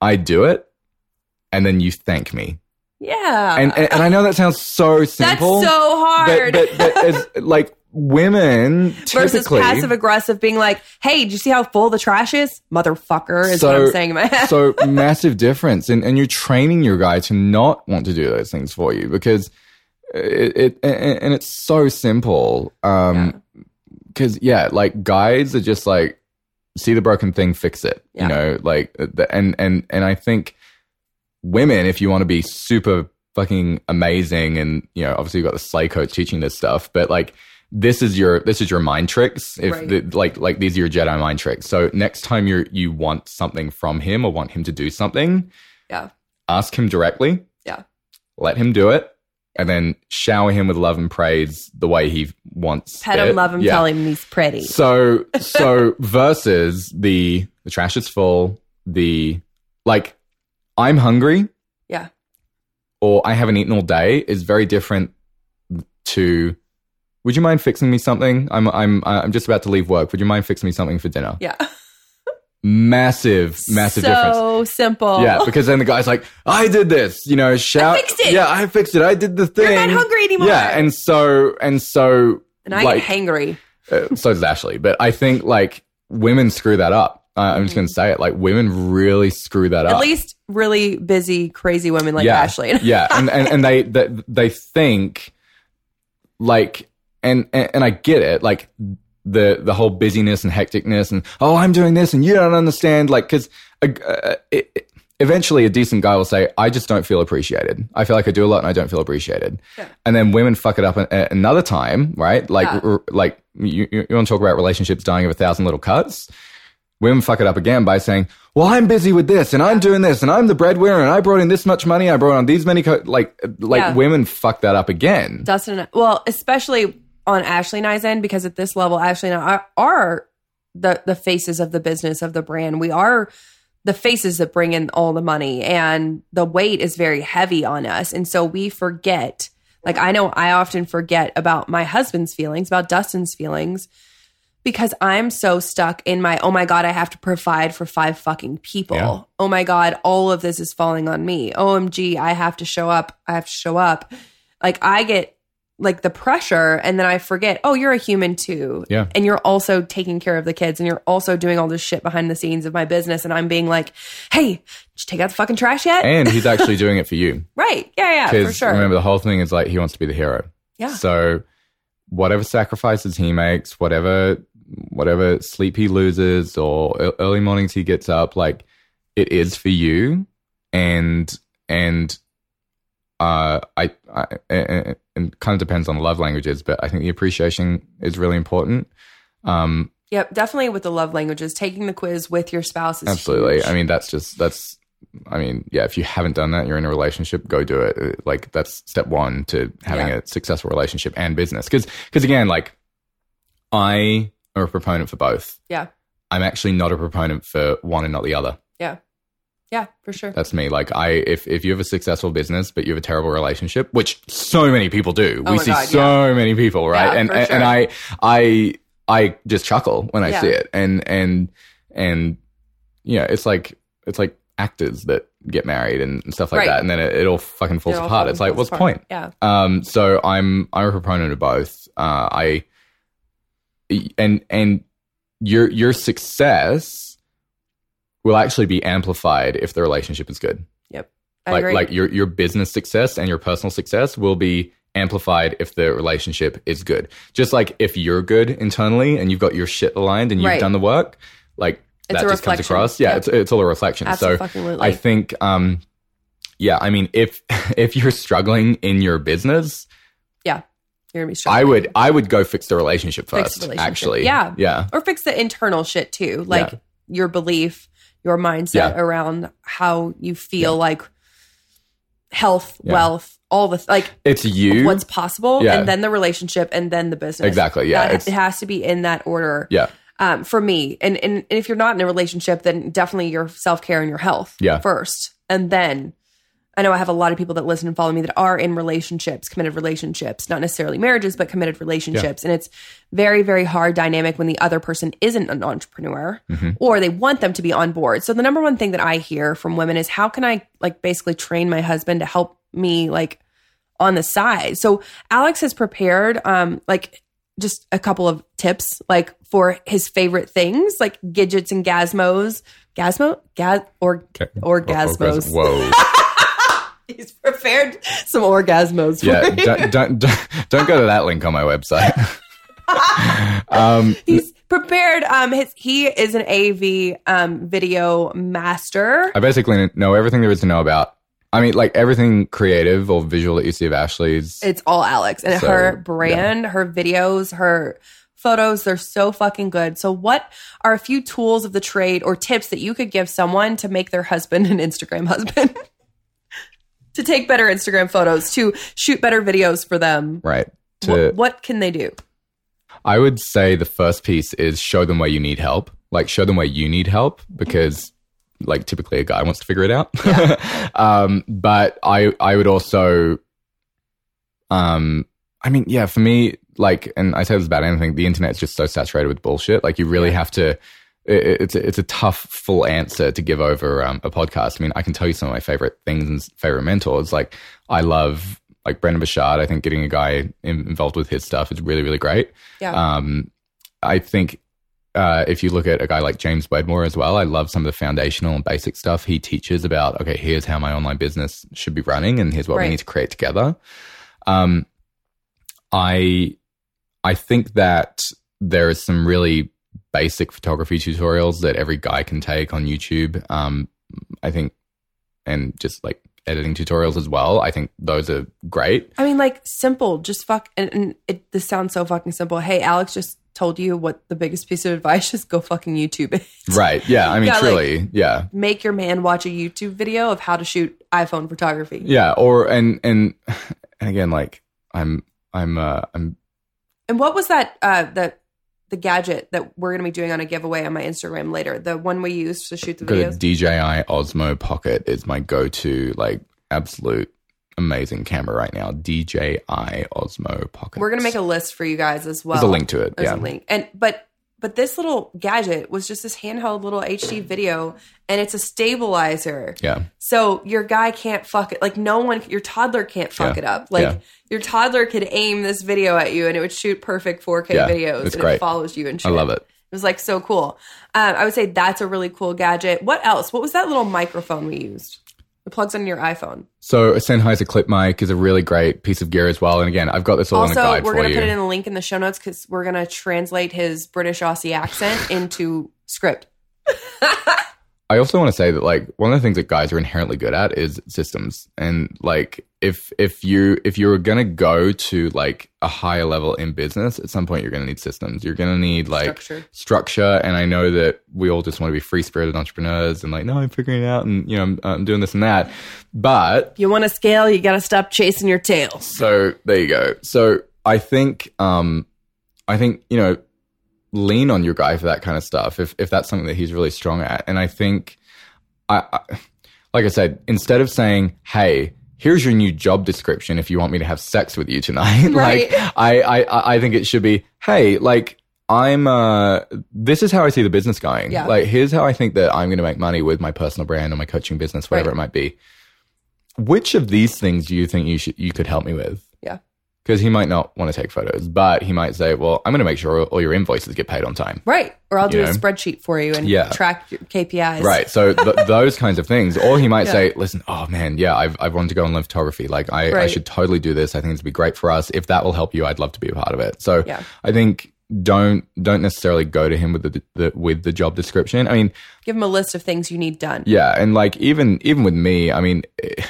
I do it, and then you thank me. Yeah. And and, and I know that sounds so That's simple. so hard. But, but, but as, like women Versus passive aggressive being like, hey, did you see how full the trash is? Motherfucker is what I'm saying in my head. so massive difference, and and you're training your guy to not want to do those things for you because it, it and it's so simple. Um, because yeah, like guys are just like see the broken thing, fix it. Yeah. You know, like the, and and and I think women, if you want to be super fucking amazing, and you know, obviously you've got the slay coach teaching this stuff, but like this is your this is your mind tricks. If Right. the, like like these are your Jedi mind tricks. So next time you you want something from him or want him to do something, yeah. ask him directly. Yeah. Let him do it. And then shower him with love and praise the way he wants. Pet it. him, love him, Yeah. tell him he's pretty. So so versus the the trash is full, the like I'm hungry Yeah. or I haven't eaten all day is very different to would you mind fixing me something? I'm I'm I'm just about to leave work. Would you mind fixing me something for dinner? Yeah. Massive, massive difference. so simple. Yeah, because then the guy's like, I did this, you know, shout. fixed it. Yeah, I fixed it. I did the thing. You're not hungry anymore. Yeah, and so and so and I like, get hangry. uh, so does Ashley. But I think like women screw that up. Uh, I'm just gonna say it. Like women really screw that At up. At least really busy, crazy women like yeah, Ashley. yeah, and and and they they, they think like and, and and I get it. Like the the whole busyness and hecticness and oh I'm doing this and you don't understand. Like because uh, it, it- eventually a decent guy will say I just don't feel appreciated. I feel like I do a lot and I don't feel appreciated. Yeah. And then women fuck it up a, another time, right? Like Yeah. r- like you you want to talk about relationships dying of a thousand little cuts. Women fuck it up again by saying, "Well, I'm busy with this, and I'm doing this, and I'm the breadwinner, and I brought in this much money. I brought on these many co-. like like Yeah. women fuck that up again." Dustin, well, especially on Ashley and I's end, because at this level, Ashley and I are, the the faces of the business of the brand. We are the faces that bring in all the money, and the weight is very heavy on us, and so we forget. Like I know I often forget about my husband's feelings, about Dustin's feelings, because I'm so stuck in my oh my god, I have to provide for five fucking people. Yeah. Oh my god, all of this is falling on me. OMG, I have to show up. I have to show up. Like I get like the pressure and then I forget, oh, you're a human too. Yeah. And you're also taking care of the kids and you're also doing all this shit behind the scenes of my business and I'm being like, "Hey, did you take out the fucking trash yet?" And he's actually doing it for you right. Yeah, yeah, for because sure. remember the whole thing is like he wants to be the hero. Yeah. So whatever sacrifices he makes, whatever whatever sleep he loses or early mornings he gets up, like it is for you, and and uh, I, I and it kind of depends on the love languages, but I think the appreciation is really important. Um, Yep, definitely with the love languages, taking the quiz with your spouse is absolutely. huge. I mean, that's just that's. I mean, yeah. If you haven't done that, you're in a relationship. Go do it. Uh, Like that's step one to having Yeah. a successful relationship and business. Because because again, like I am a proponent for both. yeah, I'm actually not a proponent for one and not the other. Yeah, yeah, for sure. That's me. Like I, if if you have a successful business but you have a terrible relationship, which so many people do, Oh we see God, so many people, right? Yeah, and and, and. I I I just chuckle when I Yeah. see it, and and and yeah, it's like it's like actors that get married and stuff like Right. that, and then it, it all fucking falls It all apart. It's like, what's the point? Yeah, Um, so I'm I'm a proponent of both. Uh, I and and your your success will actually be amplified if the relationship is good. yep. I like agree. like your your business success and your personal success will be amplified if the relationship is good. Just like if you're good internally and you've got your shit aligned and you've Right. done the work, like It's that a just comes across. Yeah, Yep. it's it's all a reflection. So I think um yeah, I mean, if if you're struggling in your business, Yeah. You're gonna be struggling. I would I would go fix the relationship first. the relationship. Actually, Yeah. yeah, or fix the internal shit too like Yeah. your belief your mindset Yeah. around how you feel like health Yeah. wealth all the like it's you. what's possible Yeah. and then the relationship and then the business Exactly, yeah, That- it has to be in that order yeah, um, for me and, and and if you're not in a relationship then definitely your self-care and your health Yeah. first and then I know I have a lot of people that listen and follow me that are in relationships, committed relationships, not necessarily marriages, but committed relationships. And it's very, very hard dynamic when the other person isn't an entrepreneur Mm-hmm. or they want them to be on board. So the number one thing that I hear from women is how can I like basically train my husband to help me like on the side? So Alex has prepared um like just a couple of tips like for his favorite things like gadgets and gasmos. Gasmo? Gas or Okay. orgasmos. Whoa. Prepared some orgasmos for yeah, don't, don't don't don't go to that link on my website. um, He's prepared. Um, his, he is an AV um video master. I basically know everything there is to know about. I mean, like everything creative or visual that you see of Ashley's. It's all Alex and So, her brand, her videos, her photos. They're so fucking good. So, what are a few tools of the trade or tips that you could give someone to make their husband an Instagram husband? to take better Instagram photos, to shoot better videos for them. right. To What, what can they do? I would say the first piece is show them where you need help. Like show them where you need help because like typically a guy wants to figure it out. um, but I I would also um I mean, yeah, for me, like and I say this about anything, the internet's just so saturated with bullshit. Like you really have to it, it's a, it's a tough full answer to give over um, a podcast. I mean, I can tell you some of my favorite things and favorite mentors. Like I love like Brendon Burchard. I think getting a guy in, involved with his stuff is really really great. Yeah. Um, I think uh, if you look at a guy like James Wedmore as well, I love some of the foundational and basic stuff he teaches about. Okay, here's how my online business should be running, and here's what Right. we need to create together. Um, I I think that there is some really basic photography tutorials that every guy can take on YouTube. Um, I think, and just like editing tutorials as well. I think those are great. I mean, like simple, just fuck. And, and it, this sounds so fucking simple. Hey, Alex just told you what the biggest piece of advice is: go fucking YouTube it. Right? Yeah. I mean, Yeah, like- truly. yeah. Make your man watch a YouTube video of how to shoot iPhone photography. Yeah, or and and and again, like I'm I'm uh I'm And what was that? Uh, that the gadget that we're gonna be doing on a giveaway on my Instagram later. The one we use to shoot the videos. DJI Osmo Pocket is my go-to like absolute amazing camera right now. DJI Osmo Pocket. We're gonna make a list for you guys as well. There's a link to it. There's yeah. a link. And but but this little gadget was just this handheld little HD video, and it's a stabilizer. Yeah. So your guy can't fuck it. Like no one, your toddler can't fuck Yeah. it up. Like Yeah. your toddler could aim this video at you, and it would shoot perfect 4K Yeah, videos, it's and great. it follows you and shit. I love it. It was like so cool. Um, I would say that's a really cool gadget. What else? What was that little microphone we used? It plugs into your iPhone. So a Sennheiser clip mic is a really great piece of gear as well. And again, I've got this all in a Also, guide we're gonna put it in a link in the show notes because we're gonna translate his British Aussie accent into script. I also want to say that like one of the things that guys are inherently good at is systems. And like if if you if you're gonna go to like a higher level in business, at some point you're gonna need systems. You're gonna need like Structure. structure. And I know that we all just want to be free spirited entrepreneurs and like, no, I'm figuring it out and you know, I'm, I'm doing this and that. But you want to scale, you got to stop chasing your tail. so there you go. So I think, um, I think you know, lean on your guy for that kind of stuff if if that's something that he's really strong at. And I think, I, I like I said, instead of saying, "Hey, here's your new job description if you want me to have sex with you tonight," Right. like I, I I think it should be, "Hey, like." I'm uh this is how I see the business going. Yeah. Like here's how I think that I'm going to make money with my personal brand or my coaching business whatever Right. it might be. Which of these things do you think you should you could help me with? Yeah. Because he might not want to take photos, but he might say, "Well, I'm going to make sure all your invoices get paid on time." Right. Or I'll do You a know? spreadsheet for you and Yeah. track your KPIs. Right. So th- those kinds of things, or he might Yeah. say, "Listen, oh man, yeah, I've I've wanted to go and learn photography. Like, I, I should totally do this. I think this would be great for us. If that will help you, I'd love to be a part of it." So Yeah. I think don't don't necessarily go to him with the, the with the job description. I mean, Give him a list of things you need done. yeah, and like even even with me, I mean, eh,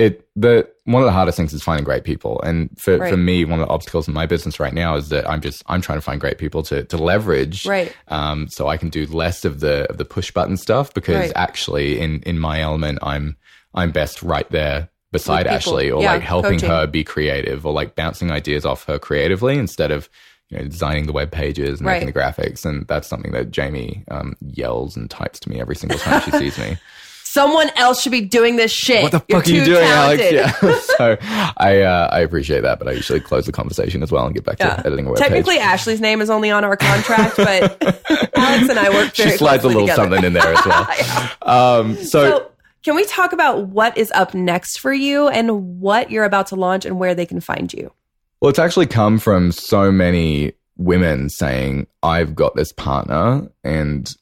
it the one of the hardest things is finding great people and for, Right. for me one of the obstacles in my business right now is that i'm just i'm trying to find great people to to leverage Right. um so i can do less of the of the push button stuff because Right. actually in in my element i'm i'm best right there beside ashley or Yeah, like helping coaching. her be creative or like bouncing ideas off her creatively instead of you know, designing the web pages and making the graphics, and that's something that Jamie um, yells and types to me every single time she sees me. Someone else should be doing this shit. What the You're fuck are you doing, talented. Alex? Yeah. so I uh, I appreciate that, but I usually close the conversation as well and get back Yeah. to editing a web Technically. Ashley's name is only on our contract, but Alex and I work very She slides a little together. something in there as well. um, so, So, can we talk about what is up next for you and what you're about to launch and where they can find you? well, it's actually come from so many women saying, "I've got this partner and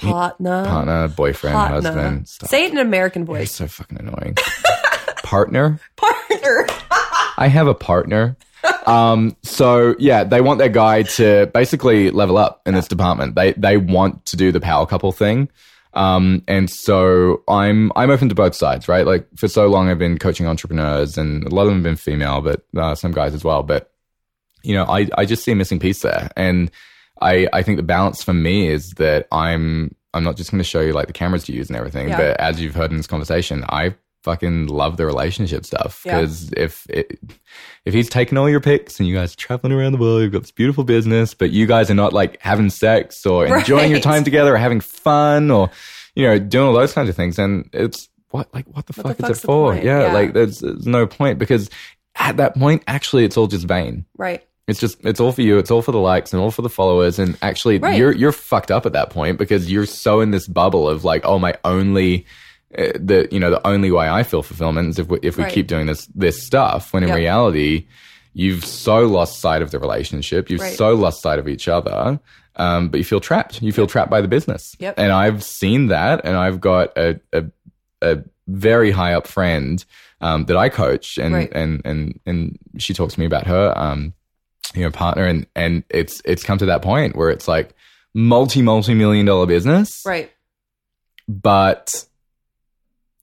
Partner. partner, boyfriend, Partner. husband." Stop. Say it in an American It's voice. so fucking annoying. partner. Partner. I have a partner. Um, so yeah, they want their guy to basically level up in this department. They they want to do the power couple thing. Um, and so I'm I'm open to both sides, right? Like for so long I've been coaching entrepreneurs and a lot of them have been female, but uh, some guys as well. But you know, I, I just see a missing piece there. And I, I think the balance for me is that I'm I'm not just going to show you like the cameras to use and everything, Yeah. but as you've heard in this conversation, I fucking love the relationship stuff Yeah. because if it, if he's taking all your pics and you guys are traveling around the world, you've got this beautiful business, but you guys are not like having sex or enjoying your time together or having fun or you know doing all those kinds of things, and it's what like what the What the fuck is it for? Yeah, Yeah. like there's, there's no point because at that point, actually, it's all just vain. Right. It's just it's all for you. It's all for the likes and all for the followers. And actually, Right. you're you're fucked up at that point because you're so in this bubble of like, oh, my only uh, the you know the only way I feel fulfillment is if we, if we Right. keep doing this this stuff. When in Yep. reality, you've so lost sight of the relationship. You've Right. so lost sight of each other. Um, but you feel trapped. You feel trapped by the business. Yep. And I've seen that, and I've got a a, a very high up friend um, that I coach, and Right. and and and she talks to me about her um, you know partner, and and it's it's come to that point where it's like multi multi million dollar business, Right. but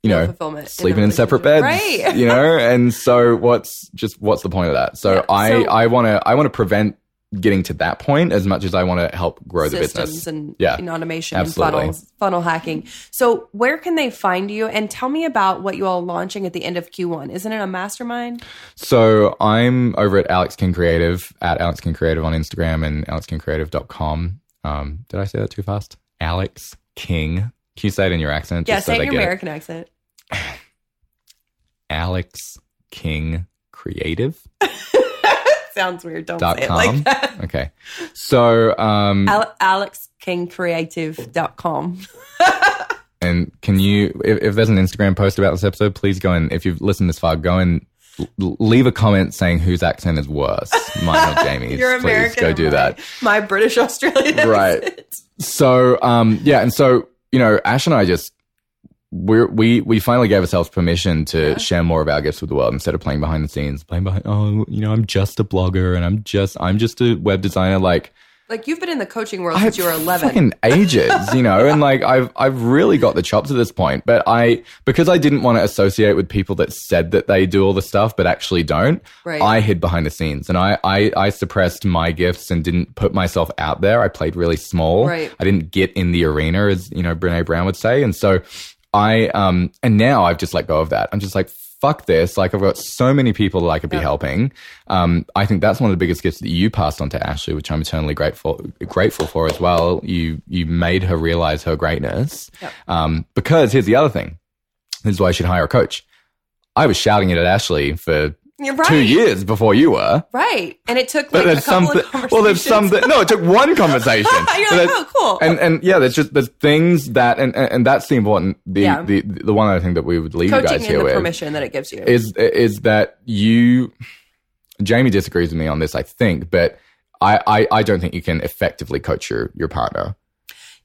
you No know sleeping the in separate beds. Right. you know, and so what's just what's the point of that? So Yeah, I so- I want to I want to prevent getting to that point as much as I want to help grow the business. and, Yeah, in automation absolutely. and funnels, funnel hacking. So, where can they find you? And tell me about what you all are launching at the end of Q1. Isn't it a mastermind? So I'm over at Alex King Creative at Alex King Creative on Instagram and alexkingcreative.com. Um, did I say that too fast? Alex King. Can you say it in your accent? Yeah, just so say it in your get it? American accent. Alex King Creative. Sounds weird. Don't Dot say it com. like that. Okay. So, um, Al- AlexKingCreative.com. and can you, if, if there's an Instagram post about this episode, please go and, if you've listened this far, go and l- leave a comment saying whose accent is worse, mine or Jamie's. You're please American. go do my- that. My British Australian Right. accent. So, um, yeah, and so you know, Ash and I just we we we finally gave ourselves permission to Yeah. share more of our gifts with the world instead of playing behind the scenes, playing behind. Oh, you know, I'm just a blogger and I'm just I'm just a web designer. Like Like you've been in the coaching world I since you were 11. fucking ages, you know, and like I've I've really got the chops at this point. But I because I didn't want to associate with people that said that they do all the stuff but actually don't. Right. I hid behind the scenes and I, I I suppressed my gifts and didn't put myself out there. I played really small. Right. I didn't get in the arena, as you know, Brene Brown would say. And so I um and now I've just let go of that. I'm just like fuck this. Like I've got so many people that I could be Yeah. helping. Um, I think that's one of the biggest gifts that you passed on to Ashley, which I'm eternally grateful grateful for as well. You you made her realize her greatness. Yep. Um, because here's the other thing. This is why I should hire a coach. I was shouting it at Ashley for You're right. two years before you were. Right. And it took But like a couple some. of conversations. well, there's some. No, it took one conversation. You're like, oh, cool. and and yeah, there's just there's things that and and, and that's the important the, Yeah. the the one other thing that we would leave you guys here the with permission that it gives you. is is that you Jamie disagrees with me on this, I think, but I, I, I don't think you can effectively coach your your partner.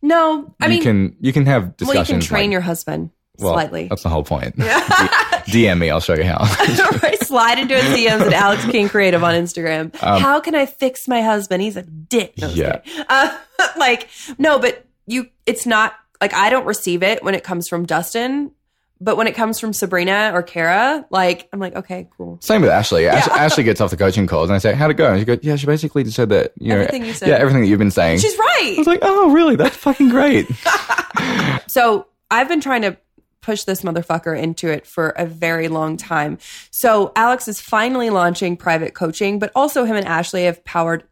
no, I you mean, can you can have well, you can train like- your husband well, slightly. That's the whole point. DM me, I'll show you how. right, slide into his DMs at Alex King Creative on Instagram. How can I fix my husband? He's a dick. No, Um, Yeah. Uh, like no, but you, it's not like I don't receive it when it comes from Dustin. but when it comes from Sabrina or Kara, like I'm like, okay, cool. Same with Ashley. Ash- Ashley gets off the coaching calls and I say, "How'd it go?" And she goes, "Yeah, she basically just said that you know, Everything you said. yeah, everything that you've been saying." She's right. I was like, "Oh, really? That's fucking great." So I've been trying to push this motherfucker into it for a very long time. So Alex is finally launching private coaching, but also him and Ashley have powered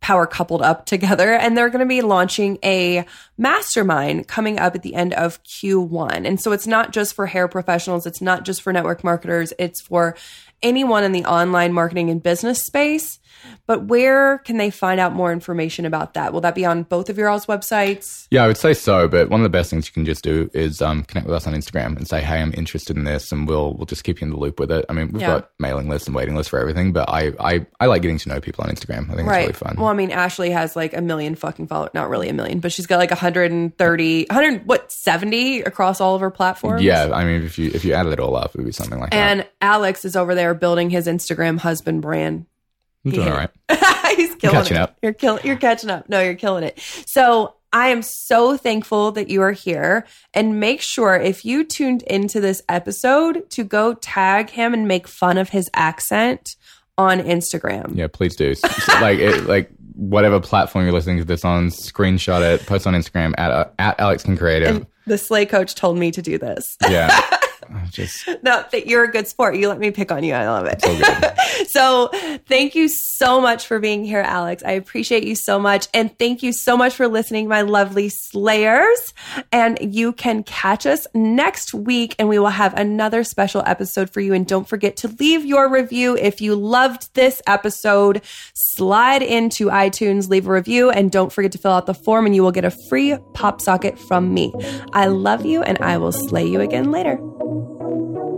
power coupled up together and they're going to be launching a mastermind coming up at the end of Q1. And so it's not just for hair professionals, it's not just for network marketers, it's for anyone in the online marketing and business space. But where can they find out more information about that? Will that be on both of your all's websites? Yeah, I would say so. But one of the best things you can just do is um, connect with us on Instagram and say, "Hey, I'm interested in this," and we'll we'll just keep you in the loop with it. I mean, we've Yeah. got mailing lists and waiting lists for everything, but I, I I like getting to know people on Instagram. I think it's really fun. Well, I mean, Ashley has like a million fucking followers. Not really a million, but she's got like 130, 100, what, 70 across all of her platforms? yeah, I mean, if you if you added it all up, it would be something like that. And Alex is over there building his Instagram husband brand. That. Doing all right. He's killing Catching it. up. You're killing. You're catching up. No, you're killing it. So I am so thankful that you are here. And make sure if you tuned into this episode to go tag him and make fun of his accent on Instagram. Yeah, please do. Like it, like whatever platform you're listening to this on, screenshot it, post on Instagram at uh, at Alex King Creative. And the Slay coach told me to do this. yeah, just no, that you're a good sport. You let me pick on you. I love it. so so thank you so much for being here, Alex. I appreciate you so much. And thank you so much for listening, my lovely slayers. And you can catch us next week and we will have another special episode for you. And don't forget to leave your review. If you loved this episode, slide into iTunes, leave a review, and don't forget to fill out the form and you will get a free pop socket from me. I love you and I will slay you again later. Thank you.